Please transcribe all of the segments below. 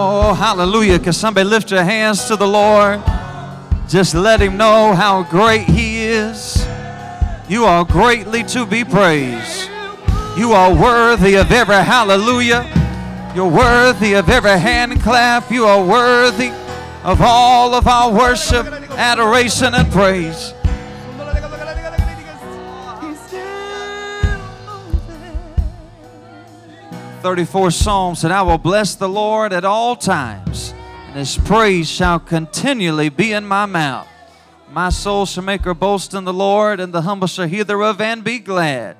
Oh, hallelujah. Can somebody lift your hands to the Lord? Just let him know how great he is. You are greatly to be praised. You are worthy of every hallelujah. You're worthy of every hand clap. You are worthy of all of our worship, adoration, and praise. 34 Psalms said, I will bless the Lord at all times, and his praise shall continually be in my mouth. My soul shall make her boast in the Lord, and the humble shall hear thereof and be glad.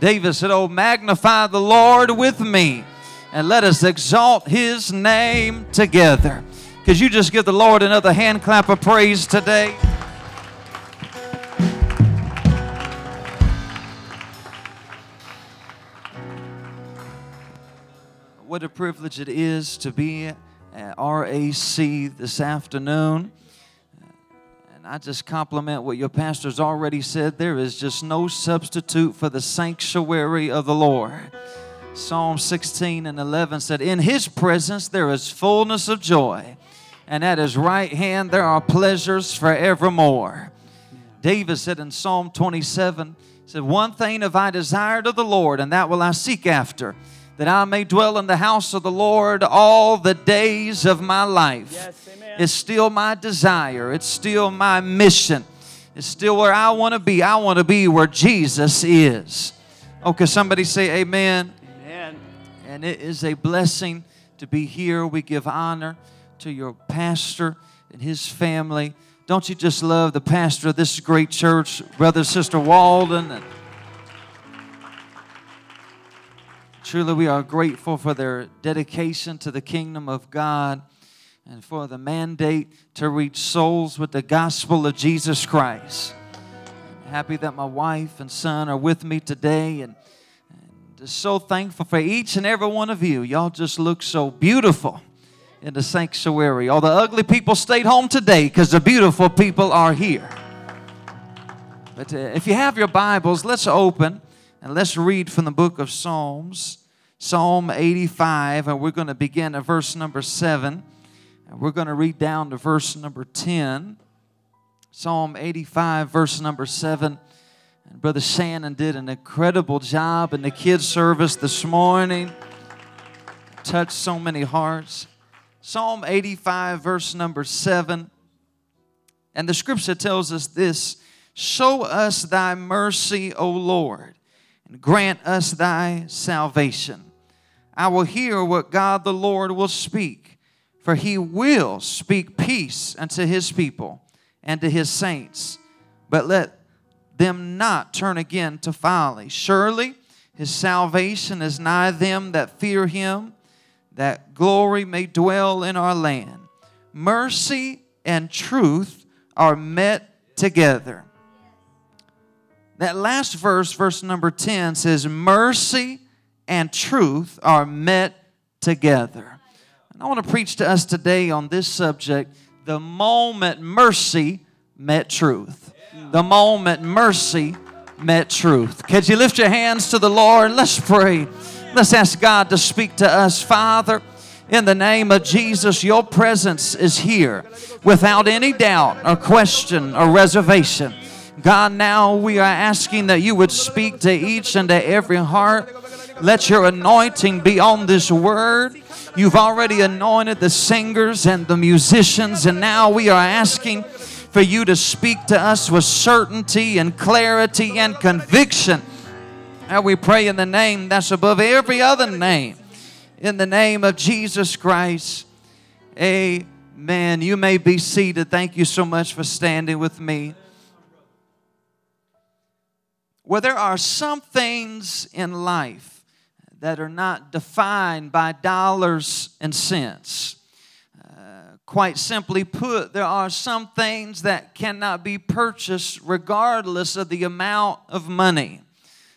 David said, Oh, magnify the Lord with me, and let us exalt his name together. Could you just give the Lord another hand clap of praise today? What a privilege it is to be at RAC this afternoon. And I just compliment what your pastor's already said. There is just no substitute for the sanctuary of the Lord. Psalm 16 and 11 said, In his presence there is fullness of joy, and at his right hand there are pleasures forevermore. David said in Psalm 27, said, One thing have I desired of the Lord, and that will I seek after that I may dwell in the house of the Lord all the days of my life. Yes, it's still my desire, it's still my mission, it's still where I want to be. I want to be where Jesus is. Oh, okay, somebody say amen? Amen. And it is a blessing to be here. We give honor to your pastor and his family. Don't you just love the pastor of this great church, Brother Sister Walden? And Truly, we are grateful for their dedication to the kingdom of God and for the mandate to reach souls with the gospel of Jesus Christ. I'm happy that my wife and son are with me today and, and just so thankful for each and every one of you. Y'all just look so beautiful in the sanctuary. All the ugly people stayed home today because the beautiful people are here. But uh, if you have your Bibles, let's open and let's read from the book of Psalms, Psalm 85, and we're going to begin at verse number 7. And we're going to read down to verse number 10. Psalm 85, verse number 7. And Brother Shannon did an incredible job in the kids' service this morning. Touched so many hearts. Psalm 85, verse number 7. And the scripture tells us this Show us thy mercy, O Lord and grant us thy salvation. I will hear what God the Lord will speak, for he will speak peace unto his people and to his saints. But let them not turn again to folly. Surely his salvation is nigh them that fear him, that glory may dwell in our land. Mercy and truth are met together. That last verse, verse number 10, says, Mercy and truth are met together. And I want to preach to us today on this subject the moment mercy met truth. The moment mercy met truth. Could you lift your hands to the Lord? Let's pray. Let's ask God to speak to us. Father, in the name of Jesus, your presence is here without any doubt or question or reservation. God, now we are asking that you would speak to each and to every heart. Let your anointing be on this word. You've already anointed the singers and the musicians, and now we are asking for you to speak to us with certainty and clarity and conviction. And we pray in the name that's above every other name, in the name of Jesus Christ. Amen. You may be seated. Thank you so much for standing with me where there are some things in life that are not defined by dollars and cents. Uh, quite simply put, there are some things that cannot be purchased regardless of the amount of money,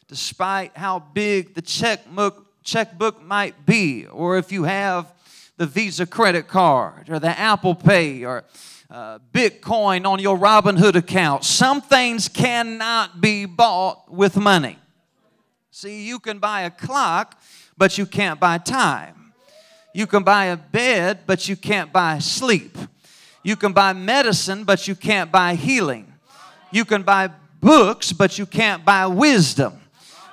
despite how big the checkbook, checkbook might be, or if you have the Visa credit card or the Apple Pay or uh, Bitcoin on your Robinhood account. Some things cannot be bought with money. See, you can buy a clock, but you can't buy time. You can buy a bed, but you can't buy sleep. You can buy medicine, but you can't buy healing. You can buy books, but you can't buy wisdom.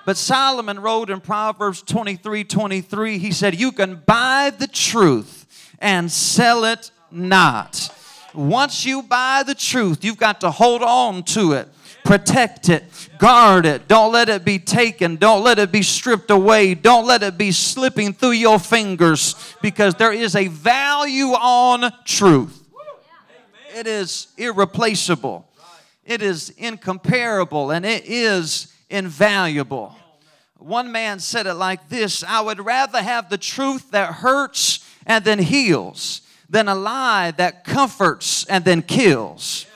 But Solomon wrote in Proverbs 23 23, he said, You can buy the truth and sell it not. Once you buy the truth, you've got to hold on to it protect it, guard it. Don't let it be taken. Don't let it be stripped away. Don't let it be slipping through your fingers because there is a value on truth. It is irreplaceable, it is incomparable, and it is invaluable. One man said it like this I would rather have the truth that hurts and then heals than a lie that comforts and then kills.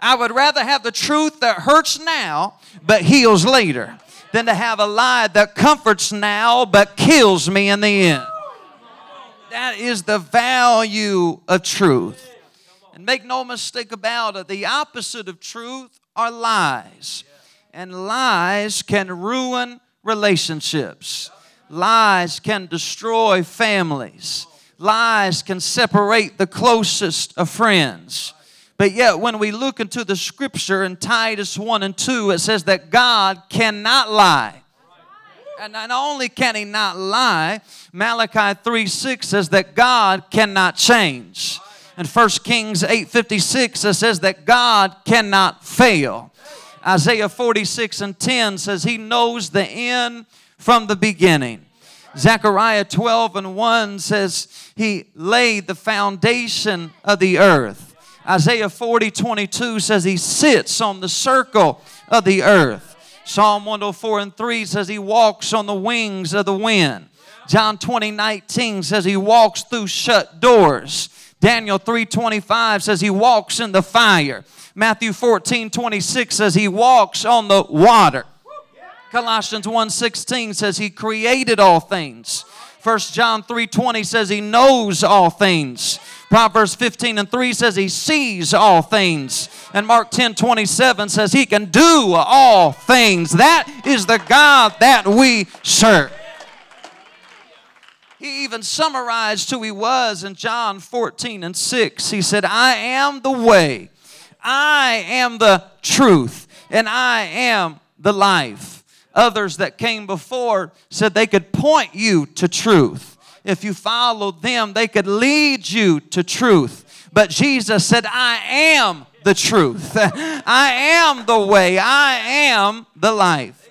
I would rather have the truth that hurts now but heals later than to have a lie that comforts now but kills me in the end. That is the value of truth. And make no mistake about it, the opposite of truth are lies. And lies can ruin relationships, lies can destroy families, lies can separate the closest of friends. But yet, when we look into the scripture in Titus 1 and 2, it says that God cannot lie. And not only can he not lie, Malachi 3 6 says that God cannot change. And 1 Kings 8 56 it says that God cannot fail. Isaiah 46 and 10 says he knows the end from the beginning. Zechariah 12 and 1 says he laid the foundation of the earth. Isaiah 40, 22 says he sits on the circle of the earth. Psalm 104 and 3 says he walks on the wings of the wind. John 20, 19 says he walks through shut doors. Daniel 3:25 says he walks in the fire. Matthew 14, 26 says he walks on the water. Colossians 1:16 says he created all things. 1 John 3:20 says he knows all things. Proverbs 15 and 3 says he sees all things. And Mark 10 27 says he can do all things. That is the God that we serve. He even summarized who he was in John 14 and 6. He said, I am the way, I am the truth, and I am the life. Others that came before said they could point you to truth if you followed them, they could lead you to truth. But Jesus said, I am the truth. I am the way. I am the life.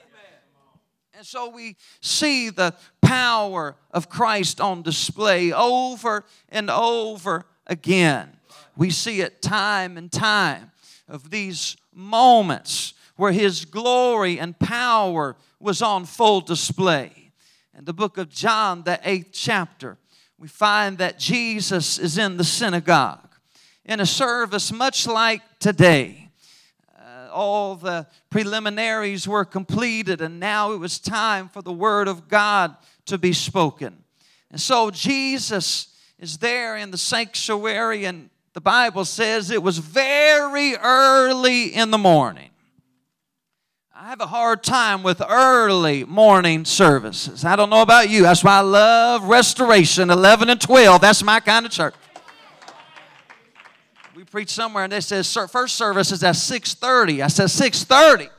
And so we see the power of Christ on display over and over again. We see it time and time of these moments where his glory and power was on full display in the book of John, the eighth chapter, we find that Jesus is in the synagogue in a service much like today. Uh, all the preliminaries were completed, and now it was time for the Word of God to be spoken. And so Jesus is there in the sanctuary, and the Bible says it was very early in the morning. I have a hard time with early morning services. I don't know about you. That's why I love restoration 11 and 12. That's my kind of church. We preach somewhere and they says first service is at 6:30. I said 6:30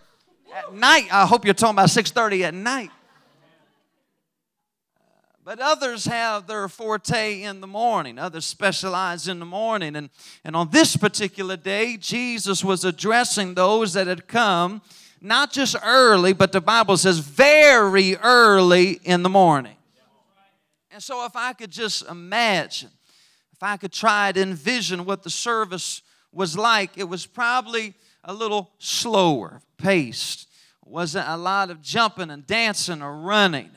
at night. I hope you're talking about 6:30 at night. Uh, but others have their forte in the morning. Others specialize in the morning. And, and on this particular day, Jesus was addressing those that had come not just early, but the Bible says very early in the morning. And so, if I could just imagine, if I could try to envision what the service was like, it was probably a little slower paced. wasn't a lot of jumping and dancing or running.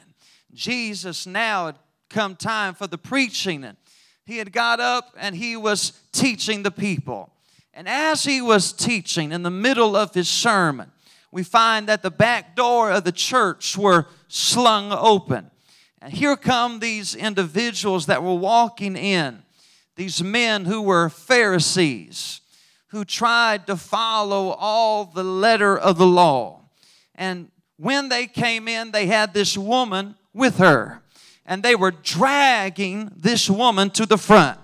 Jesus now had come time for the preaching, and he had got up and he was teaching the people. And as he was teaching in the middle of his sermon, we find that the back door of the church were slung open. And here come these individuals that were walking in, these men who were Pharisees, who tried to follow all the letter of the law. And when they came in, they had this woman with her. and they were dragging this woman to the front.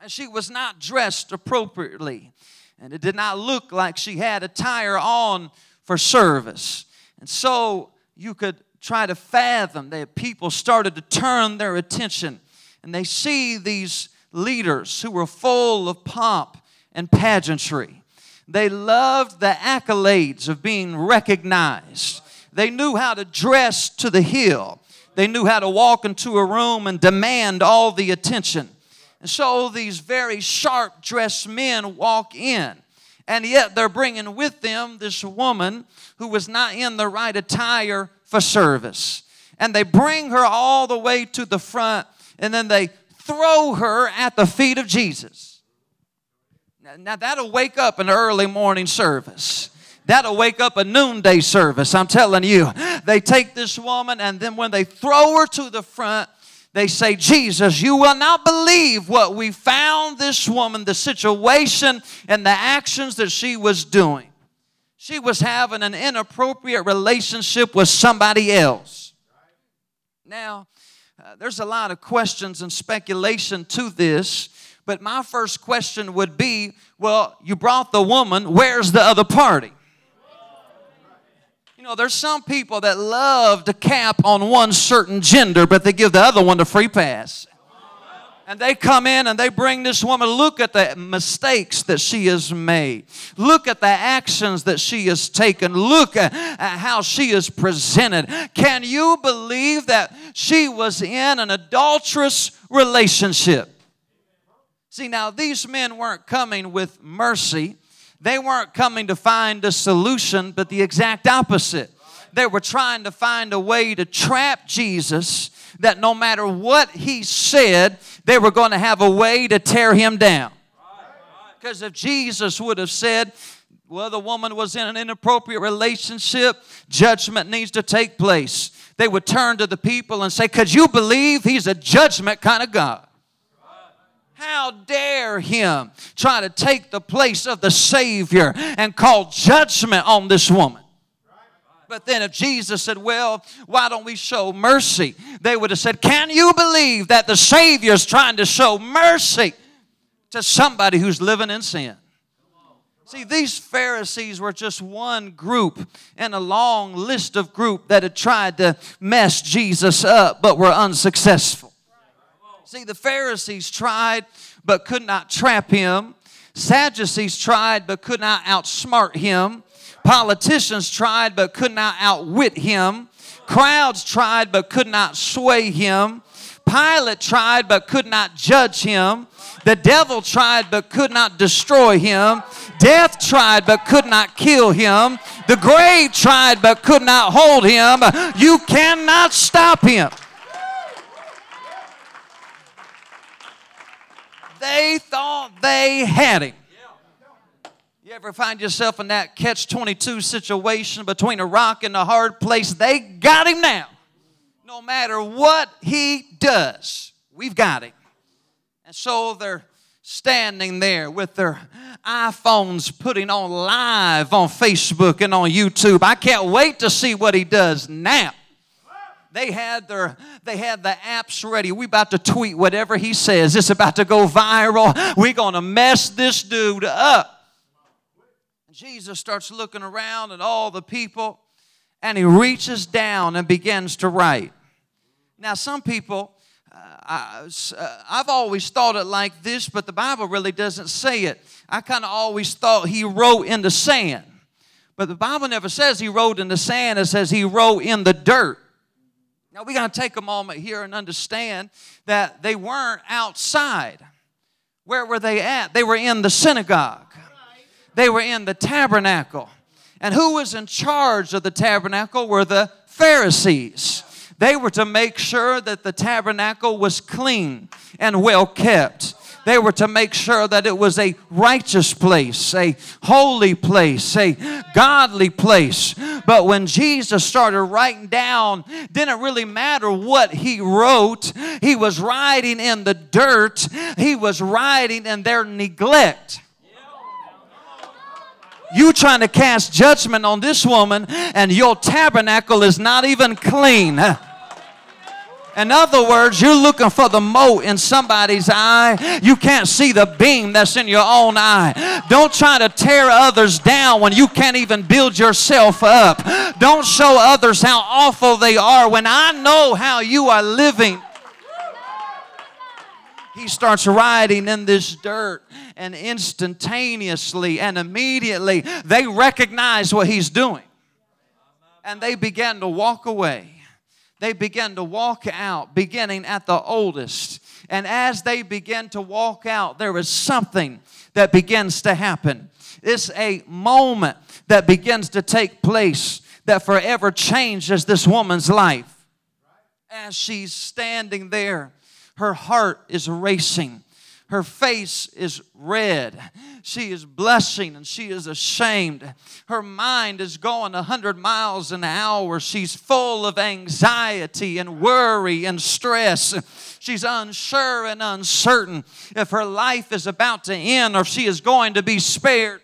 And she was not dressed appropriately, and it did not look like she had attire on for service. And so you could try to fathom that people started to turn their attention and they see these leaders who were full of pomp and pageantry. They loved the accolades of being recognized. They knew how to dress to the hill. They knew how to walk into a room and demand all the attention. And so these very sharp dressed men walk in. And yet they're bringing with them this woman who was not in the right attire for service. And they bring her all the way to the front and then they throw her at the feet of Jesus. Now, that'll wake up an early morning service. That'll wake up a noonday service, I'm telling you. They take this woman, and then when they throw her to the front, they say, Jesus, you will not believe what we found this woman, the situation and the actions that she was doing. She was having an inappropriate relationship with somebody else. Now, uh, there's a lot of questions and speculation to this, but my first question would be well, you brought the woman, where's the other party? You know, there's some people that love to cap on one certain gender, but they give the other one the free pass. And they come in and they bring this woman, look at the mistakes that she has made. Look at the actions that she has taken. Look at, at how she is presented. Can you believe that she was in an adulterous relationship? See, now these men weren't coming with mercy. They weren't coming to find a solution, but the exact opposite. They were trying to find a way to trap Jesus that no matter what he said, they were going to have a way to tear him down. Because if Jesus would have said, well, the woman was in an inappropriate relationship, judgment needs to take place. They would turn to the people and say, Could you believe he's a judgment kind of God? How dare him try to take the place of the Savior and call judgment on this woman? But then if Jesus said, Well, why don't we show mercy? They would have said, Can you believe that the Savior is trying to show mercy to somebody who's living in sin? See, these Pharisees were just one group in a long list of group that had tried to mess Jesus up but were unsuccessful. See, the Pharisees tried but could not trap him. Sadducees tried but could not outsmart him. Politicians tried but could not outwit him. Crowds tried but could not sway him. Pilate tried but could not judge him. The devil tried but could not destroy him. Death tried but could not kill him. The grave tried but could not hold him. You cannot stop him. They thought they had him. You ever find yourself in that catch 22 situation between a rock and a hard place? They got him now. No matter what he does, we've got him. And so they're standing there with their iPhones putting on live on Facebook and on YouTube. I can't wait to see what he does now. They had their they had the apps ready. We about to tweet whatever he says. It's about to go viral. We're gonna mess this dude up. Jesus starts looking around at all the people and he reaches down and begins to write. Now, some people, uh, I, have uh, always thought it like this, but the Bible really doesn't say it. I kind of always thought he wrote in the sand. But the Bible never says he wrote in the sand, it says he wrote in the dirt. Now we got to take a moment here and understand that they weren't outside. Where were they at? They were in the synagogue, they were in the tabernacle. And who was in charge of the tabernacle were the Pharisees. They were to make sure that the tabernacle was clean and well kept. They were to make sure that it was a righteous place, a holy place, a godly place. But when Jesus started writing down, didn't really matter what he wrote. He was writing in the dirt. He was writing in their neglect. You trying to cast judgment on this woman, and your tabernacle is not even clean. In other words, you're looking for the mote in somebody's eye. You can't see the beam that's in your own eye. Don't try to tear others down when you can't even build yourself up. Don't show others how awful they are when I know how you are living. He starts riding in this dirt, and instantaneously and immediately they recognize what he's doing. And they begin to walk away they began to walk out, beginning at the oldest. And as they begin to walk out, there is something that begins to happen. It's a moment that begins to take place that forever changes this woman's life. As she's standing there, her heart is racing. Her face is red. She is blushing and she is ashamed. Her mind is going a 100 miles an hour. She's full of anxiety and worry and stress. She's unsure and uncertain if her life is about to end or if she is going to be spared.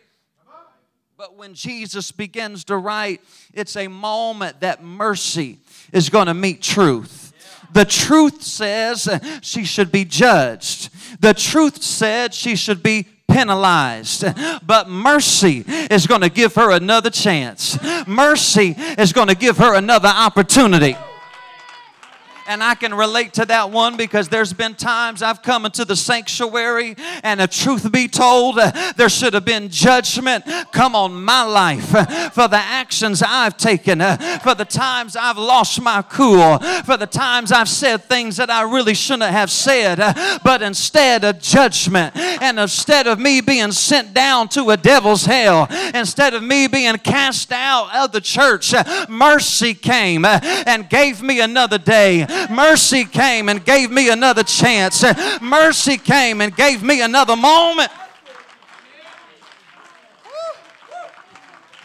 But when Jesus begins to write, it's a moment that mercy is going to meet truth. The truth says she should be judged. The truth said she should be penalized. But mercy is going to give her another chance. Mercy is going to give her another opportunity. And I can relate to that one because there's been times I've come into the sanctuary and a truth be told, uh, there should have been judgment come on my life for the actions I've taken, uh, for the times I've lost my cool, for the times I've said things that I really shouldn't have said. Uh, but instead of judgment and instead of me being sent down to a devil's hell, instead of me being cast out of the church, mercy came and gave me another day. Mercy came and gave me another chance. Mercy came and gave me another moment.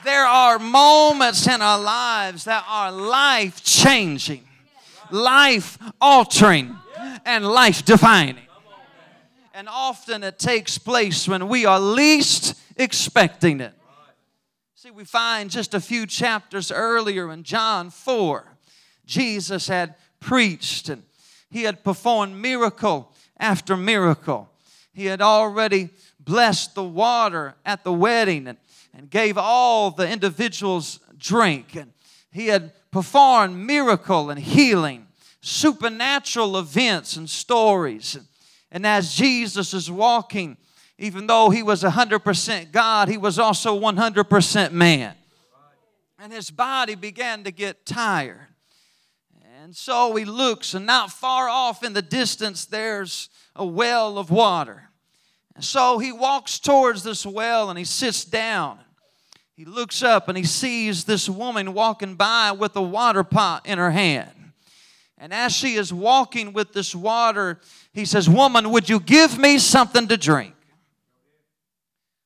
There are moments in our lives that are life changing, life altering, and life defining. And often it takes place when we are least expecting it. See, we find just a few chapters earlier in John 4, Jesus had preached and he had performed miracle after miracle. He had already blessed the water at the wedding and, and gave all the individuals drink. And he had performed miracle and healing, supernatural events and stories. And as Jesus is walking, even though he was 100% God, he was also 100% man. And his body began to get tired. And so he looks, and not far off in the distance, there's a well of water. And so he walks towards this well and he sits down. He looks up and he sees this woman walking by with a water pot in her hand. And as she is walking with this water, he says, Woman, would you give me something to drink?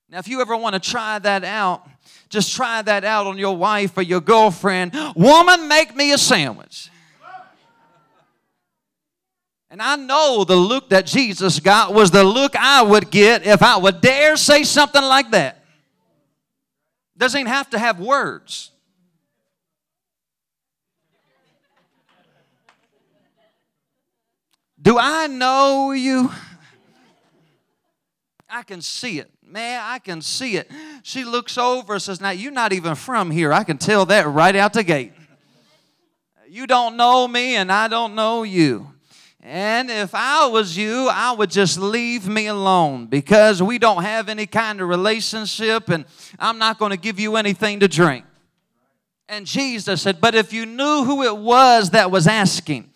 Now, if you ever want to try that out, just try that out on your wife or your girlfriend. Woman, make me a sandwich. And I know the look that Jesus got was the look I would get if I would dare say something like that. Doesn't even have to have words. Do I know you? I can see it. Man, I can see it. She looks over and says, Now, you're not even from here. I can tell that right out the gate. You don't know me, and I don't know you. And if I was you, I would just leave me alone because we don't have any kind of relationship and I'm not going to give you anything to drink. And Jesus said, But if you knew who it was that was asking,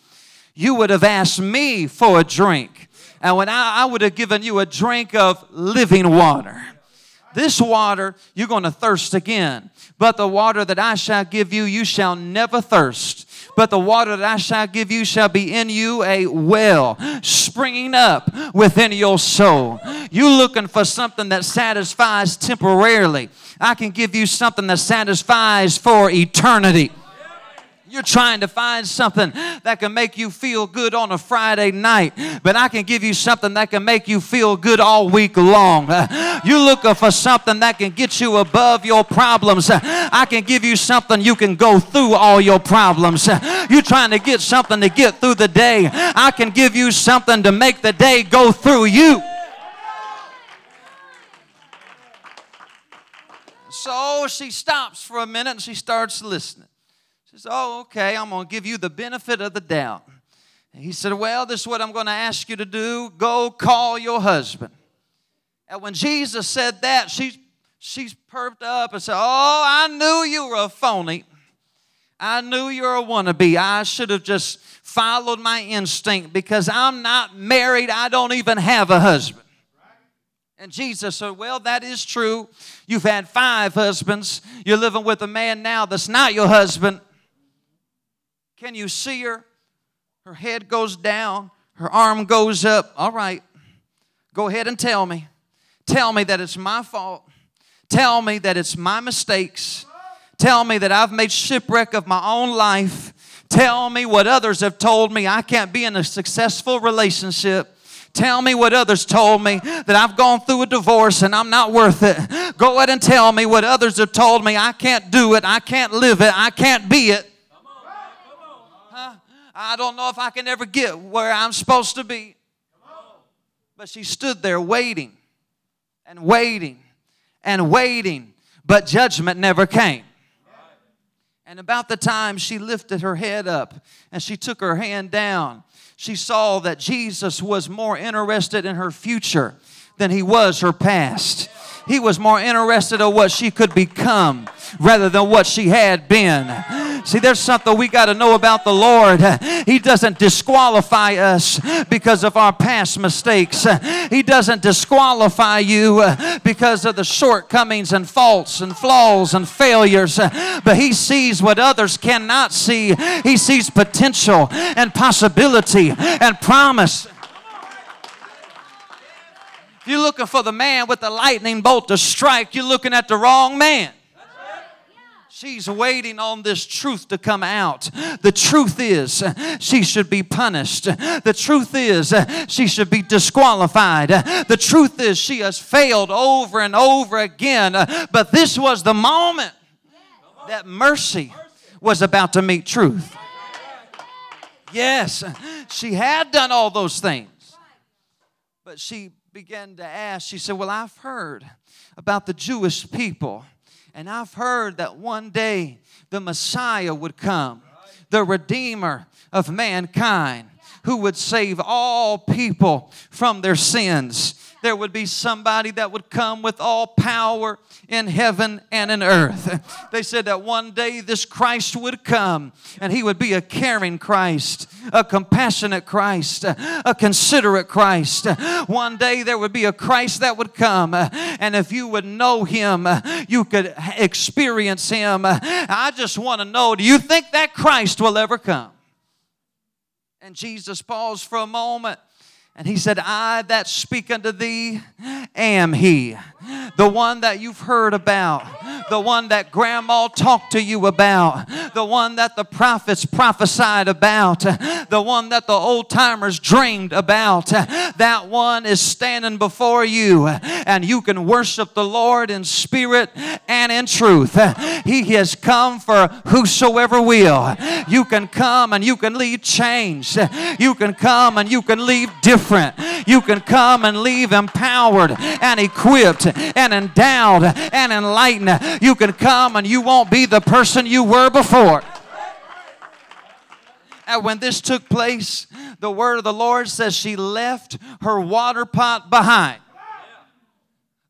you would have asked me for a drink. And when I, I would have given you a drink of living water. This water, you're going to thirst again. But the water that I shall give you, you shall never thirst but the water that I shall give you shall be in you a well springing up within your soul. You looking for something that satisfies temporarily. I can give you something that satisfies for eternity. You're trying to find something that can make you feel good on a Friday night, but I can give you something that can make you feel good all week long. You're looking for something that can get you above your problems. I can give you something you can go through all your problems. You're trying to get something to get through the day. I can give you something to make the day go through you. So she stops for a minute and she starts listening. Says, Oh, okay, I'm going to give you the benefit of the doubt. He said, Well, this is what I'm going to ask you to do. Go call your husband. And when Jesus said that, she, she's perked up and said, Oh, I knew you were a phony. I knew you were a wannabe. I should have just followed my instinct because I'm not married. I don't even have a husband. And Jesus said, Well, that is true. You've had five husbands. You're living with a man now that's not your husband. Can you see her? Her head goes down, her arm goes up. All right, go ahead and tell me. Tell me that it's my fault. Tell me that it's my mistakes. Tell me that I've made shipwreck of my own life. Tell me what others have told me I can't be in a successful relationship. Tell me what others told me that I've gone through a divorce and I'm not worth it. Go ahead and tell me what others have told me I can't do it, I can't live it, I can't be it. I don't know if I can ever get where I'm supposed to be. But she stood there waiting and waiting and waiting, but judgment never came. And about the time she lifted her head up and she took her hand down, she saw that Jesus was more interested in her future than he was her past. He was more interested in what she could become rather than what she had been. See, there's something we got to know about the Lord. He doesn't disqualify us because of our past mistakes. He doesn't disqualify you because of the shortcomings and faults and flaws and failures. But He sees what others cannot see. He sees potential and possibility and promise. If you're looking for the man with the lightning bolt to strike, you're looking at the wrong man. She's waiting on this truth to come out. The truth is, she should be punished. The truth is, she should be disqualified. The truth is, she has failed over and over again. But this was the moment that mercy was about to meet truth. Yes, she had done all those things. But she began to ask, she said, Well, I've heard about the Jewish people, and I've heard that one day the Messiah would come, the Redeemer of mankind, who would save all people from their sins there would be somebody that would come with all power in heaven and in earth. They said that one day this Christ would come and he would be a caring Christ, a compassionate Christ, a considerate Christ. One day there would be a Christ that would come, and if you would know him, you could experience him. I just want to know do you think that Christ will ever come? And Jesus paused for a moment and he said, I that speak unto thee am he. The one that you've heard about, the one that grandma talked to you about, the one that the prophets prophesied about, the one that the old timers dreamed about. That one is standing before you, and you can worship the Lord in spirit and in truth. He has come for whosoever will. You can come and you can leave changed. You can come and you can leave different different. You can come and leave empowered and equipped and endowed and enlightened. You can come and you won't be the person you were before. And when this took place, the word of the Lord says she left her water pot behind.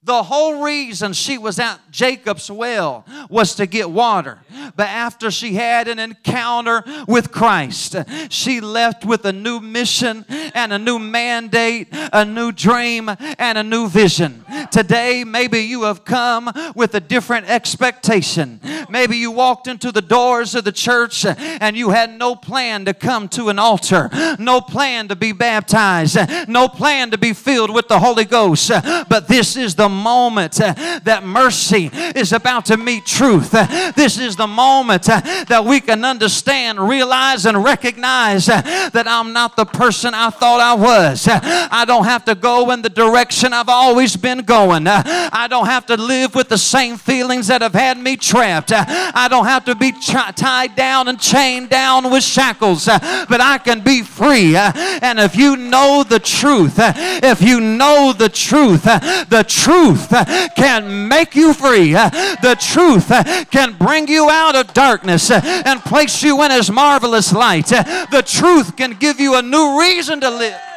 The whole reason she was at Jacob's well was to get water. But after she had an encounter with Christ, she left with a new mission and a new mandate, a new dream, and a new vision. Today, maybe you have come with a different expectation. Maybe you walked into the doors of the church and you had no plan to come to an altar, no plan to be baptized, no plan to be filled with the Holy Ghost. But this is the moment that mercy is about to meet truth. This is the moment that we can understand, realize, and recognize that I'm not the person I thought I was. I don't have to go in the direction I've always been going going. Uh, I don't have to live with the same feelings that have had me trapped. Uh, I don't have to be tied down and chained down with shackles, uh, but I can be free. And if you know the truth, if you know the truth, the truth can make you free. The truth can bring you out of darkness and place you in His marvelous light. The truth can give you a new reason to live.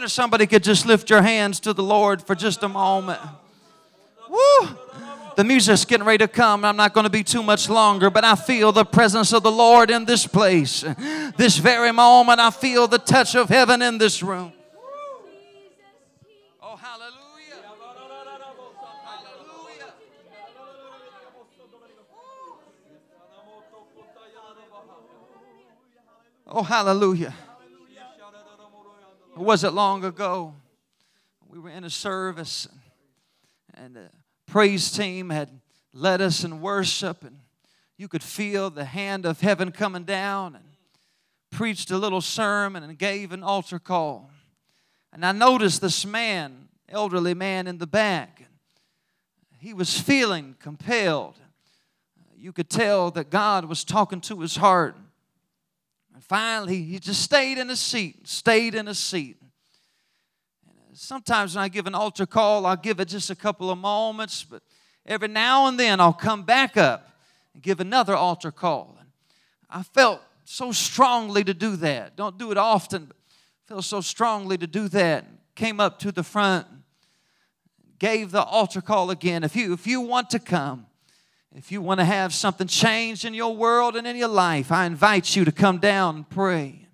Wonder somebody could just lift your hands to the Lord for just a moment. Woo! The music's getting ready to come. I'm not going to be too much longer, but I feel the presence of the Lord in this place. This very moment, I feel the touch of heaven in this room. Oh, hallelujah. Oh, hallelujah. Hallelujah. It long ago. We were in a service, and the praise team had led us in worship, and you could feel the hand of heaven coming down, and preached a little sermon and gave an altar call. And I noticed this man, elderly man in the back, he was feeling compelled. You could tell that God was talking to his heart. And finally, he just stayed in his seat, stayed in his seat. Sometimes when I give an altar call, I'll give it just a couple of moments, but every now and then I'll come back up and give another altar call. And I felt so strongly to do that. Don't do it often, but feel so strongly to do that. Came up to the front, gave the altar call again. If you if you want to come, if you want to have something changed in your world and in your life, I invite you to come down and pray.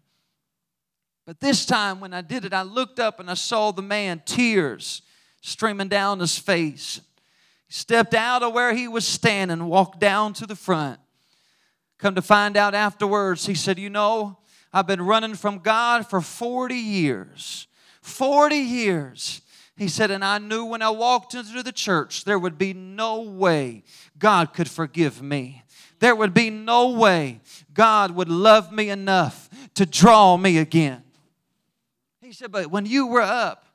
But this time when I did it, I looked up and I saw the man, tears streaming down his face. He stepped out of where he was standing, walked down to the front. Come to find out afterwards, he said, You know, I've been running from God for 40 years. 40 years. He said, and I knew when I walked into the church, there would be no way God could forgive me. There would be no way God would love me enough to draw me again. He said, but when you were up,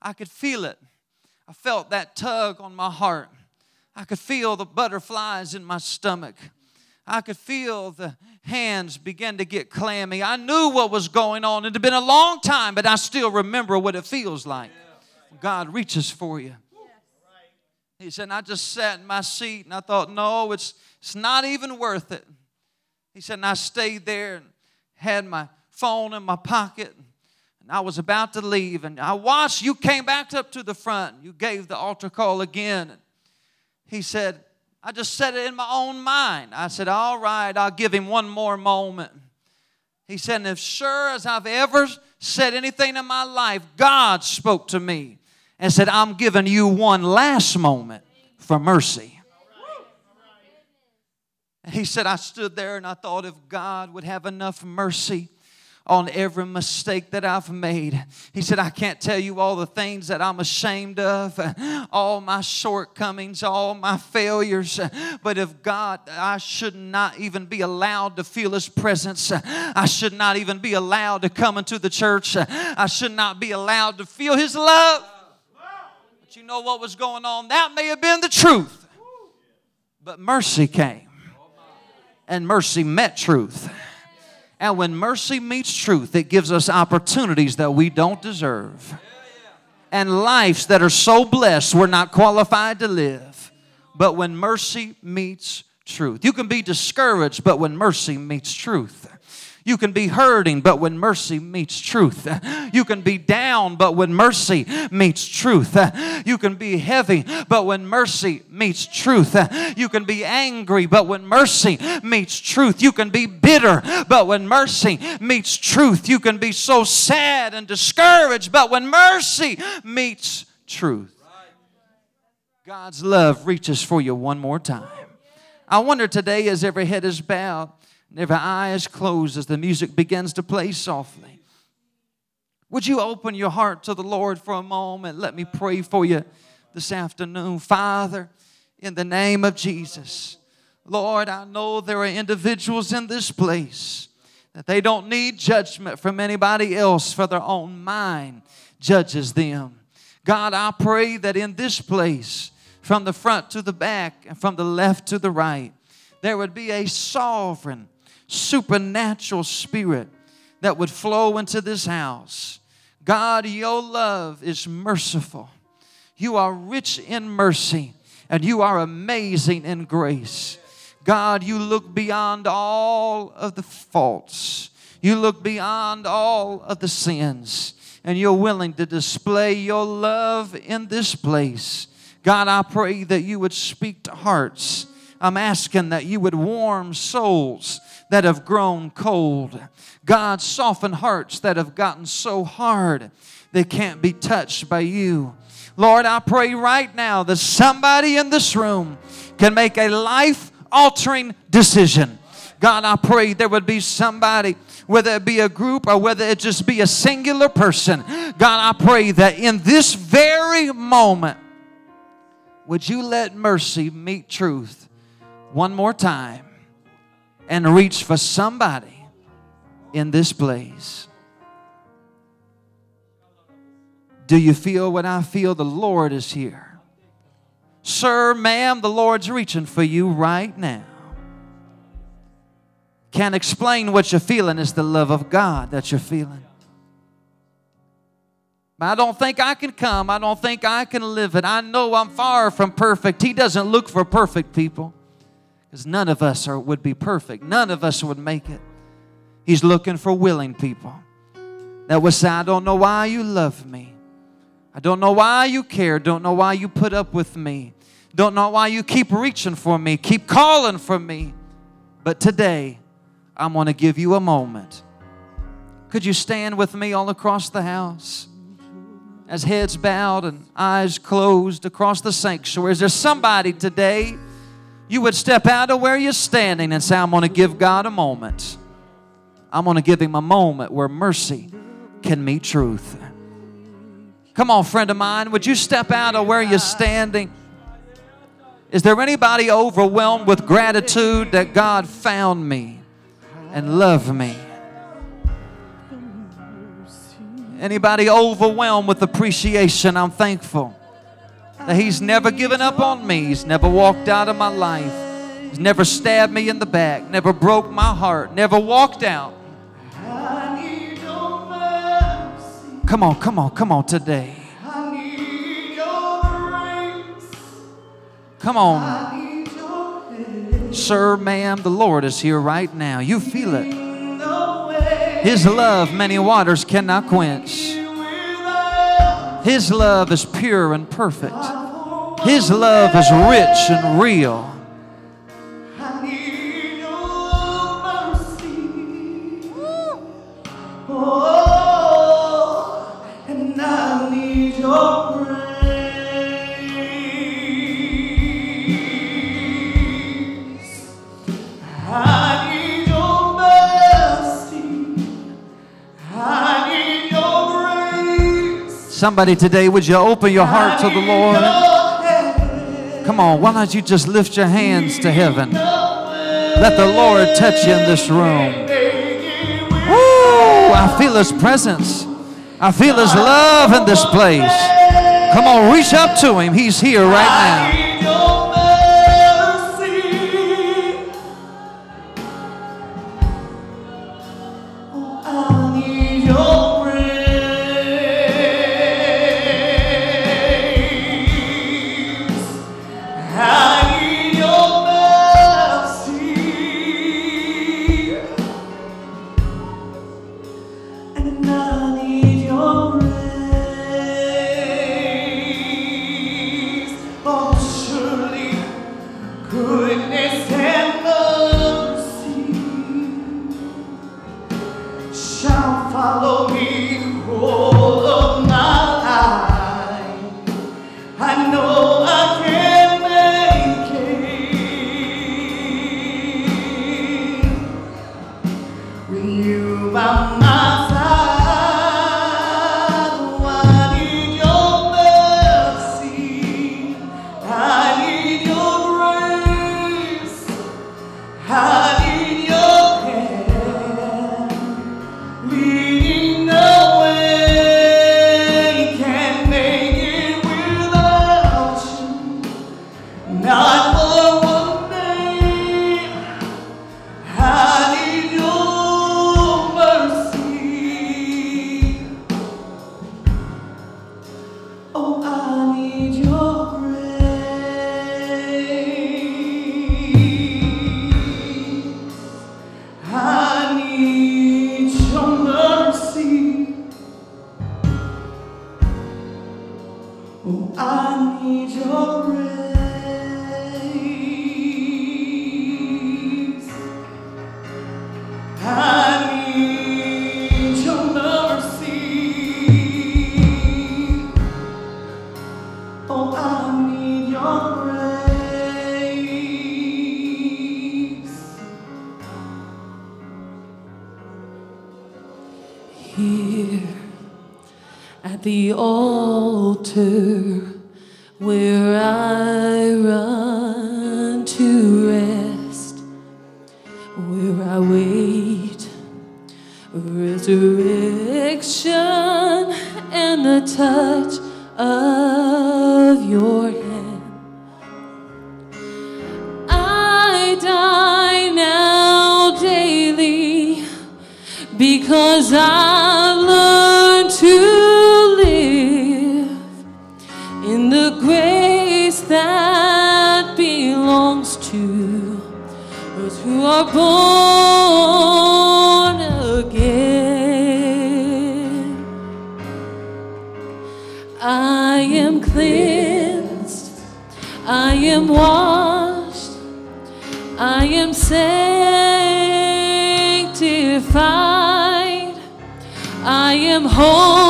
I could feel it. I felt that tug on my heart. I could feel the butterflies in my stomach. I could feel the hands begin to get clammy. I knew what was going on. It had been a long time, but I still remember what it feels like. God reaches for you. He said, I just sat in my seat and I thought, no, it's, it's not even worth it. He said, and I stayed there and had my phone in my pocket. And I was about to leave, and I watched you came back up to the front. You gave the altar call again. And he said, I just said it in my own mind. I said, All right, I'll give him one more moment. He said, And as sure as I've ever said anything in my life, God spoke to me and said, I'm giving you one last moment for mercy. And he said, I stood there and I thought if God would have enough mercy on every mistake that I've made. He said, I can't tell you all the things that I'm ashamed of, all my shortcomings, all my failures. But if God, I should not even be allowed to feel His presence. I should not even be allowed to come into the church. I should not be allowed to feel His love. But you know what was going on? That may have been the truth. But mercy came, and mercy met truth. And when mercy meets truth, it gives us opportunities that we don't deserve. And lives that are so blessed we're not qualified to live. But when mercy meets truth, you can be discouraged, but when mercy meets truth, you can be hurting, but when mercy meets truth. You can be down, but when mercy meets truth. You can be heavy, but when mercy meets truth. You can be angry, but when mercy meets truth. You can be bitter, but when mercy meets truth. You can be so sad and discouraged, but when mercy meets truth. God's love reaches for you one more time. I wonder today, as every head is bowed, and every eye is closed as the music begins to play softly. Would you open your heart to the Lord for a moment? Let me pray for you this afternoon. Father, in the name of Jesus, Lord, I know there are individuals in this place that they don't need judgment from anybody else, for their own mind judges them. God, I pray that in this place, from the front to the back and from the left to the right, there would be a sovereign, supernatural spirit that would flow into this house. God, your love is merciful. You are rich in mercy and you are amazing in grace. God, you look beyond all of the faults. You look beyond all of the sins and you're willing to display your love in this place. God, I pray that you would speak to hearts. I'm asking that you would warm souls that have grown cold. God, soften hearts that have gotten so hard they can't be touched by you. Lord, I pray right now that somebody in this room can make a life altering decision. God, I pray there would be somebody, whether it be a group or whether it just be a singular person. God, I pray that in this very moment, would you let mercy meet truth one more time and reach for somebody in this place? Do you feel what I feel? The Lord is here. Sir, ma'am, the Lord's reaching for you right now. Can't explain what you're feeling, it's the love of God that you're feeling. I don't think I can come. I don't think I can live it. I know I'm far from perfect. He doesn't look for perfect people because none of us are, would be perfect. None of us would make it. He's looking for willing people that would say, I don't know why you love me. I don't know why you care. Don't know why you put up with me. Don't know why you keep reaching for me, keep calling for me. But today, I'm going to give you a moment. Could you stand with me all across the house? As heads bowed and eyes closed across the sanctuary, is there somebody today you would step out of where you're standing and say, I'm going to give God a moment? I'm going to give Him a moment where mercy can meet truth. Come on, friend of mine, would you step out of where you're standing? Is there anybody overwhelmed with gratitude that God found me and loved me? Anybody overwhelmed with appreciation? I'm thankful that He's never given up on me. He's never walked out of my life. He's never stabbed me in the back, never broke my heart, never walked out Come on, come on, come on today. Come on. Sir, ma'am, the Lord is here right now. You feel it. His love, many waters cannot quench. His love is pure and perfect. His love is rich and real. Somebody today, would you open your heart to the Lord? Come on, why don't you just lift your hands to heaven? Let the Lord touch you in this room. Woo! I feel His presence. I feel His love in this place. Come on, reach up to Him. He's here right now. born again. I am cleansed. I am washed. I am sanctified. I am whole.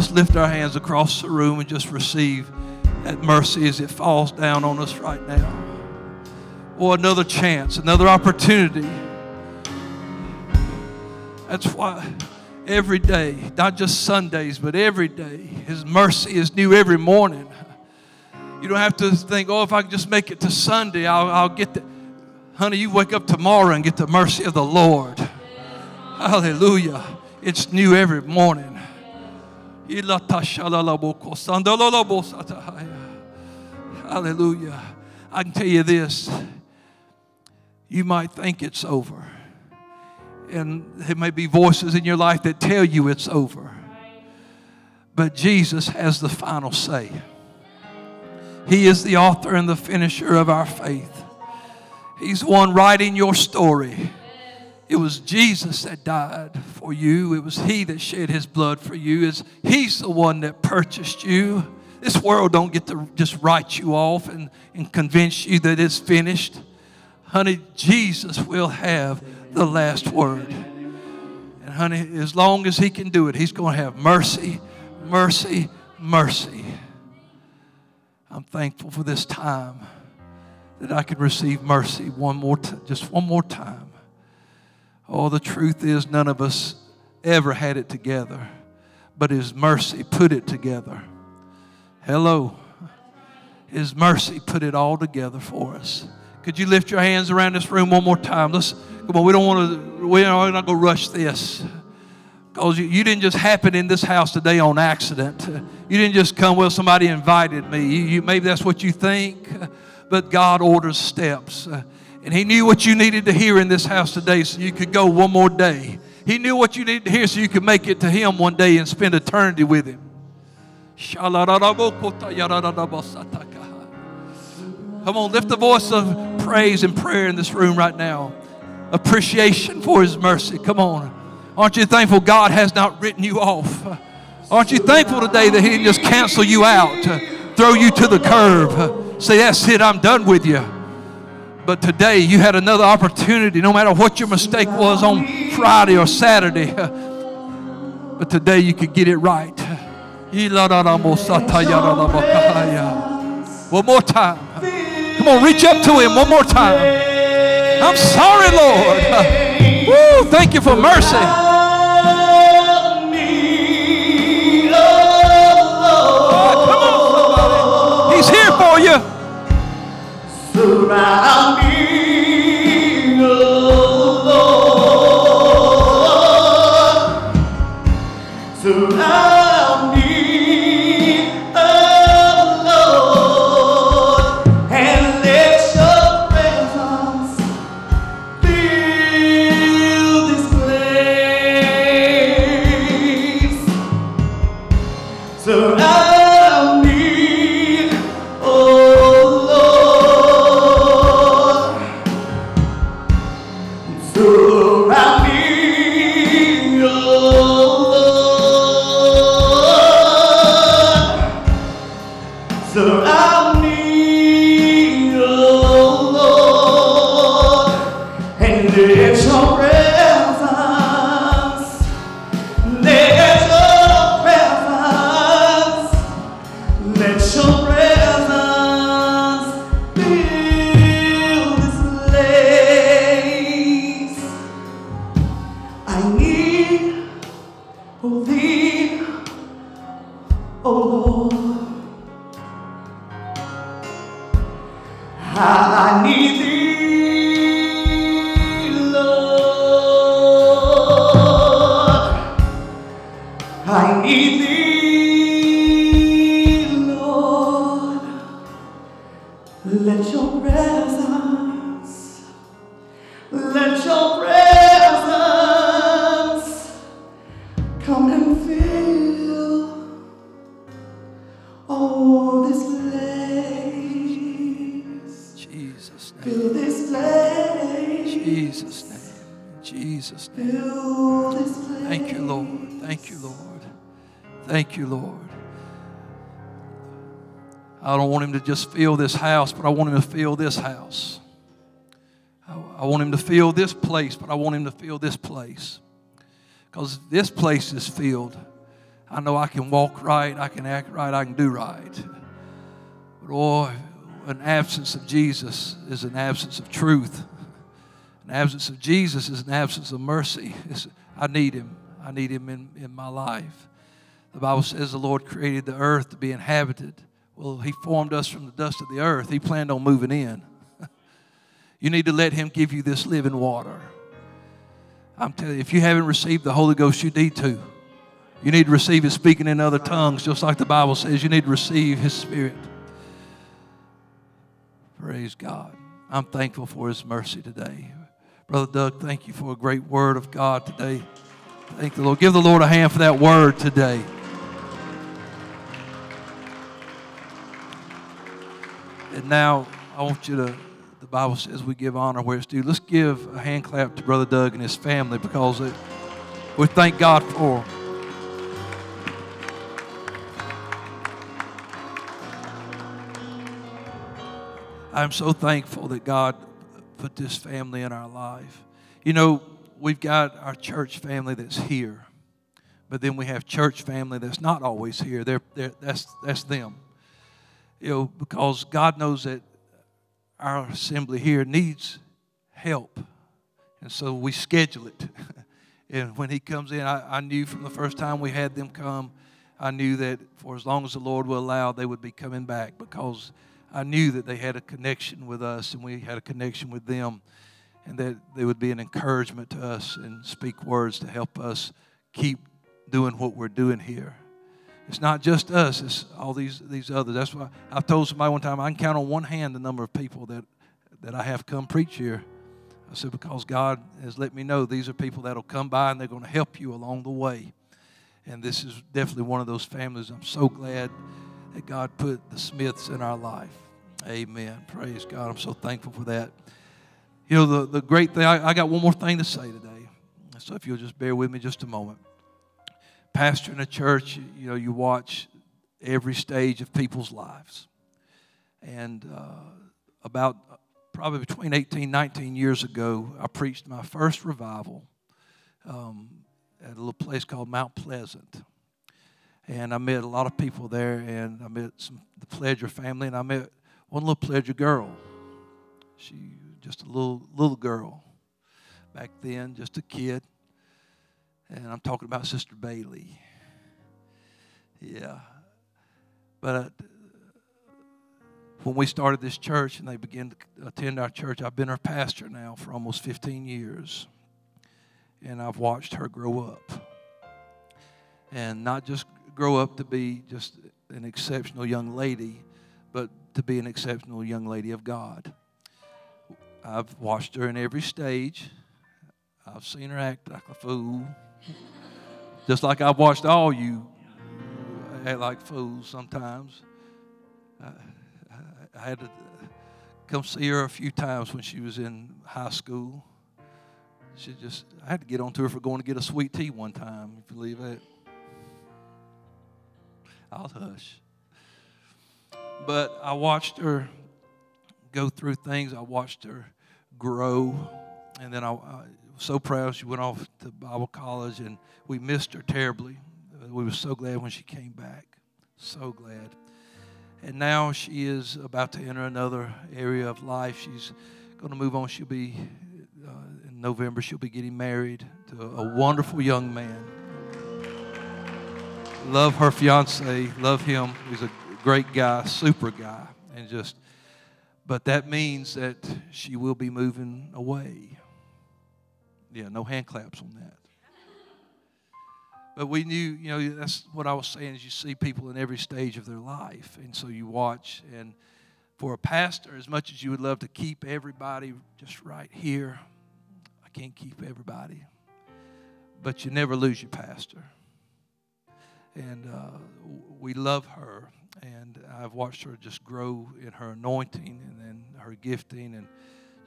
let's lift our hands across the room and just receive that mercy as it falls down on us right now. Or another chance, another opportunity. That's why every day, not just Sundays, but every day, His mercy is new every morning. You don't have to think, oh, if I can just make it to Sunday, I'll, I'll get the. Honey, you wake up tomorrow and get the mercy of the Lord. Hallelujah. It's new every morning. Hallelujah. I can tell you this. You might think it's over. And there may be voices in your life that tell you it's over. But Jesus has the final say. He is the author and the finisher of our faith. He's the one writing your story. It was Jesus that died for you. It was He that shed His blood for you. It's, he's the one that purchased you. This world don't get to just write you off and, and convince you that it's finished. Honey, Jesus will have the last word. And honey, as long as He can do it, He's going to have mercy, mercy, mercy. I'm thankful for this time that I could receive mercy one more t- just one more time. Oh, the truth is, none of us ever had it together, but His mercy put it together. Hello. His mercy put it all together for us. Could you lift your hands around this room one more time? Let's come on. We don't want to. We're not going to rush this because you, you, didn't just happen in this house today on accident. You didn't just come. Well, somebody invited me. You, you, maybe that's what you think, but God orders steps. And He knew what you needed to hear in this house today so you could go one more day. He knew what you needed to hear so you could make it to Him one day and spend eternity with Him. Come on, lift the voice of praise and prayer in this room right now. Appreciation for His mercy. Come on. Aren't you thankful God has not written you off? Aren't you thankful today that He didn't just cancel you out, throw you to the curb, say, That's it, I'm done with you. But today you had another opportunity, no matter what your mistake was on Friday or Saturday. But today you could get it right. One more time. Come on, reach up to him one more time. I'm sorry, Lord. Woo, thank you for mercy. He's here for you. Surround him to just fill this house, but I want him to fill this house. I want him to fill this place, but I want him to fill this place. Because this place is filled. I know I can walk right, I can act right, I can do right. Boy, oh, an absence of Jesus is an absence of truth. An absence of Jesus is an absence of mercy. It's, I need him. I need him in, in my life. The Bible says the Lord created the earth to be inhabited. Well, he formed us from the dust of the earth. He planned on moving in. you need to let him give you this living water. I'm telling you, if you haven't received the Holy Ghost, you need to. You need to receive His speaking in other tongues, just like the Bible says. You need to receive His Spirit. Praise God. I'm thankful for His mercy today. Brother Doug, thank you for a great word of God today. Thank the Lord. Give the Lord a hand for that word today. And now I want you to, the Bible says we give honor where it's due. Let's give a hand clap to Brother Doug and his family because it, we thank God for them. I'm so thankful that God put this family in our life. You know, we've got our church family that's here, but then we have church family that's not always here. They're, they're, that's, that's them. You know, because God knows that our assembly here needs help. And so we schedule it. and when He comes in, I, I knew from the first time we had them come, I knew that for as long as the Lord will allow, they would be coming back because I knew that they had a connection with us and we had a connection with them, and that they would be an encouragement to us and speak words to help us keep doing what we're doing here. It's not just us, it's all these, these others. That's why I told somebody one time I can count on one hand the number of people that, that I have come preach here. I said, because God has let me know these are people that'll come by and they're going to help you along the way. And this is definitely one of those families. I'm so glad that God put the Smiths in our life. Amen. Praise God. I'm so thankful for that. You know, the, the great thing, I, I got one more thing to say today. So if you'll just bear with me just a moment. Pastor in a church, you know, you watch every stage of people's lives. And uh, about probably between 18 19 years ago, I preached my first revival um, at a little place called Mount Pleasant and I met a lot of people there, and I met some the Pledger family, and I met one little Pledger girl. She was just a little little girl back then, just a kid, and I'm talking about Sister Bailey. Yeah, but uh, when we started this church and they began to attend our church, I've been her pastor now for almost 15 years, and I've watched her grow up, and not just grow up to be just an exceptional young lady, but to be an exceptional young lady of God. I've watched her in every stage. I've seen her act like a fool. Just like I've watched all you act like fools sometimes. I, I had to come see her a few times when she was in high school. She just, I had to get on to her for going to get a sweet tea one time, if you believe that. I'll hush. But I watched her go through things. I watched her grow. And then I, I so proud she went off to Bible college, and we missed her terribly. We were so glad when she came back. So glad. And now she is about to enter another area of life. She's going to move on. She'll be, uh, in November, she'll be getting married to a wonderful young man love her fiance, love him. He's a great guy, super guy, and just. But that means that she will be moving away. Yeah, no hand claps on that. But we knew, you know, that's what I was saying is you see people in every stage of their life. And so you watch. And for a pastor, as much as you would love to keep everybody just right here, I can't keep everybody. But you never lose your pastor and uh, we love her. And I've watched her just grow in her anointing and then her gifting, and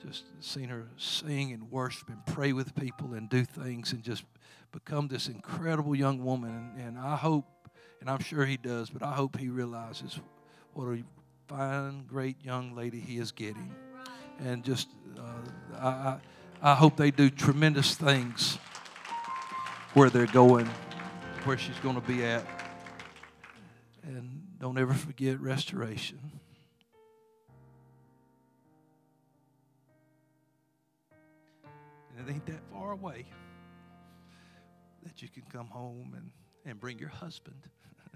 just seen her sing and worship and pray with people and do things and just become this incredible young woman. And, and I hope, and I'm sure he does, but I hope he realizes what a fine, great young lady he is getting. And just, uh, I, I hope they do tremendous things where they're going where she's going to be at. And don't ever forget restoration. It ain't that far away that you can come home and, and bring your husband.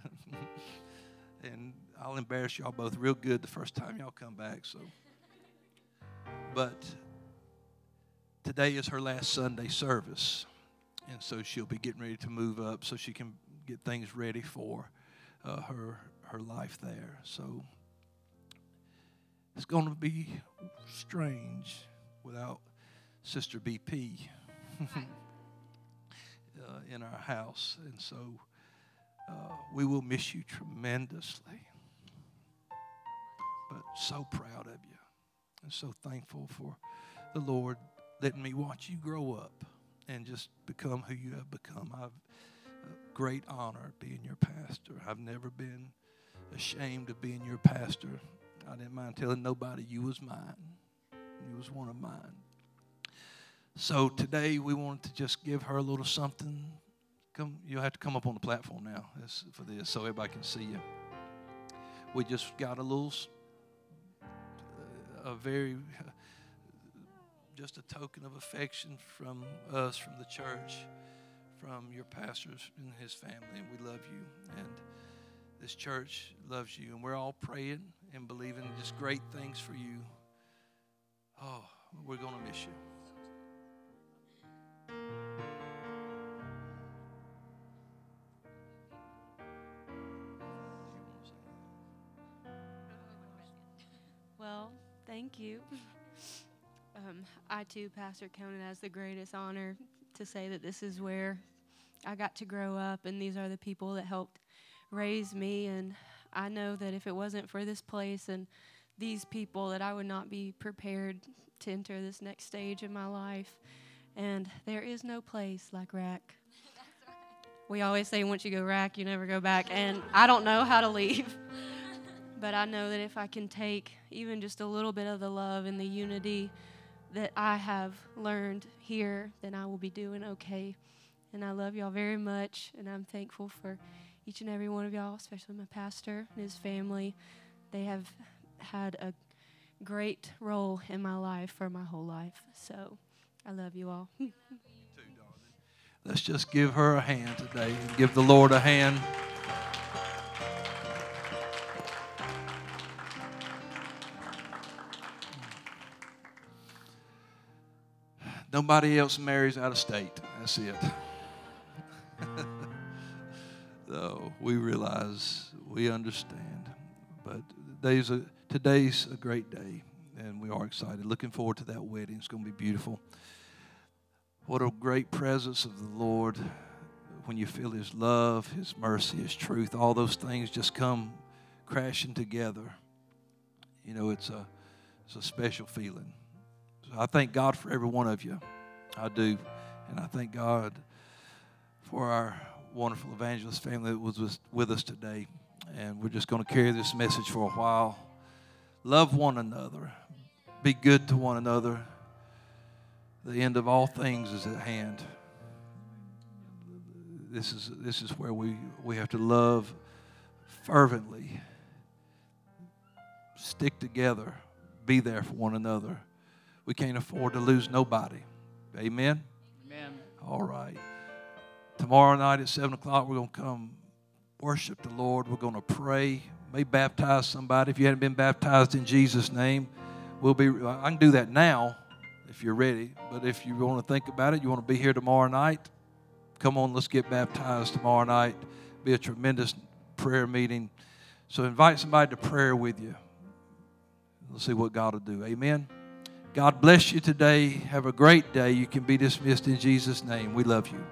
and I'll embarrass y'all both real good the first time y'all come back. So, but today is her last Sunday service, and so she'll be getting ready to move up so she can get things ready for uh, her her life there. So it's going to be strange without Sister BP uh, in our house, and so uh, we will miss you tremendously. But so proud of you, and so thankful for the Lord letting me watch you grow up and just become who you have become. I've a great honor being your pastor. I've never been ashamed of being your pastor. I didn't mind telling nobody you was mine. You was one of mine. So today we wanted to just give her a little something. Come, you'll have to come up on the platform now for this, so everybody can see you. We just got a little, a very, just a token of affection from us, from the church, from your pastors and his family, and we love you. And this church loves you, and we're all praying and believing just great things for you. Oh, we're to miss you. Thank you. Um, I too, Pastor, count it as the greatest honor to say that this is where I got to grow up, and these are the people that helped raise me. And I know that if it wasn't for this place and these people, that I would not be prepared to enter this next stage in my life. And there is no place like RAC. We always say once you go RAC, you never go back, and I don't know how to leave. But I know that if I can take even just a little bit of the love and the unity that I have learned here, then I will be doing okay. And I love y'all very much, and I'm thankful for each and every one of y'all, especially my pastor and his family. They have had a great role in my life for my whole life. So I love you all. Let's just give her a hand today and give the Lord a hand. Nobody else marries out of state. That's it. Though we realize, we understand. But today's a, today's a great day, and we are excited. Looking forward to that wedding. It's going to be beautiful. What a great presence of the Lord when you feel His love, His mercy, His truth. All those things just come crashing together. You know, it's a, it's a special feeling. I thank God for every one of you. I do. And I thank God for our wonderful evangelist family that was with us today. And we're just going to carry this message for a while. Love one another, be good to one another. The end of all things is at hand. This is, this is where we, we have to love fervently, stick together, be there for one another. We can't afford to lose nobody. Amen? Amen. All right. Tomorrow night at 7 o'clock, we're going to come worship the Lord. We're going to pray. May baptize somebody. If you hadn't been baptized in Jesus' name, we'll be. Uh, I can do that now if you're ready. But if you want to think about it, you want to be here tomorrow night, come on, let's get baptized tomorrow night. Be a tremendous prayer meeting. So invite somebody to prayer with you. Let's see what God will do. Amen. God bless you today. Have a great day. You can be dismissed in Jesus' name. We love you.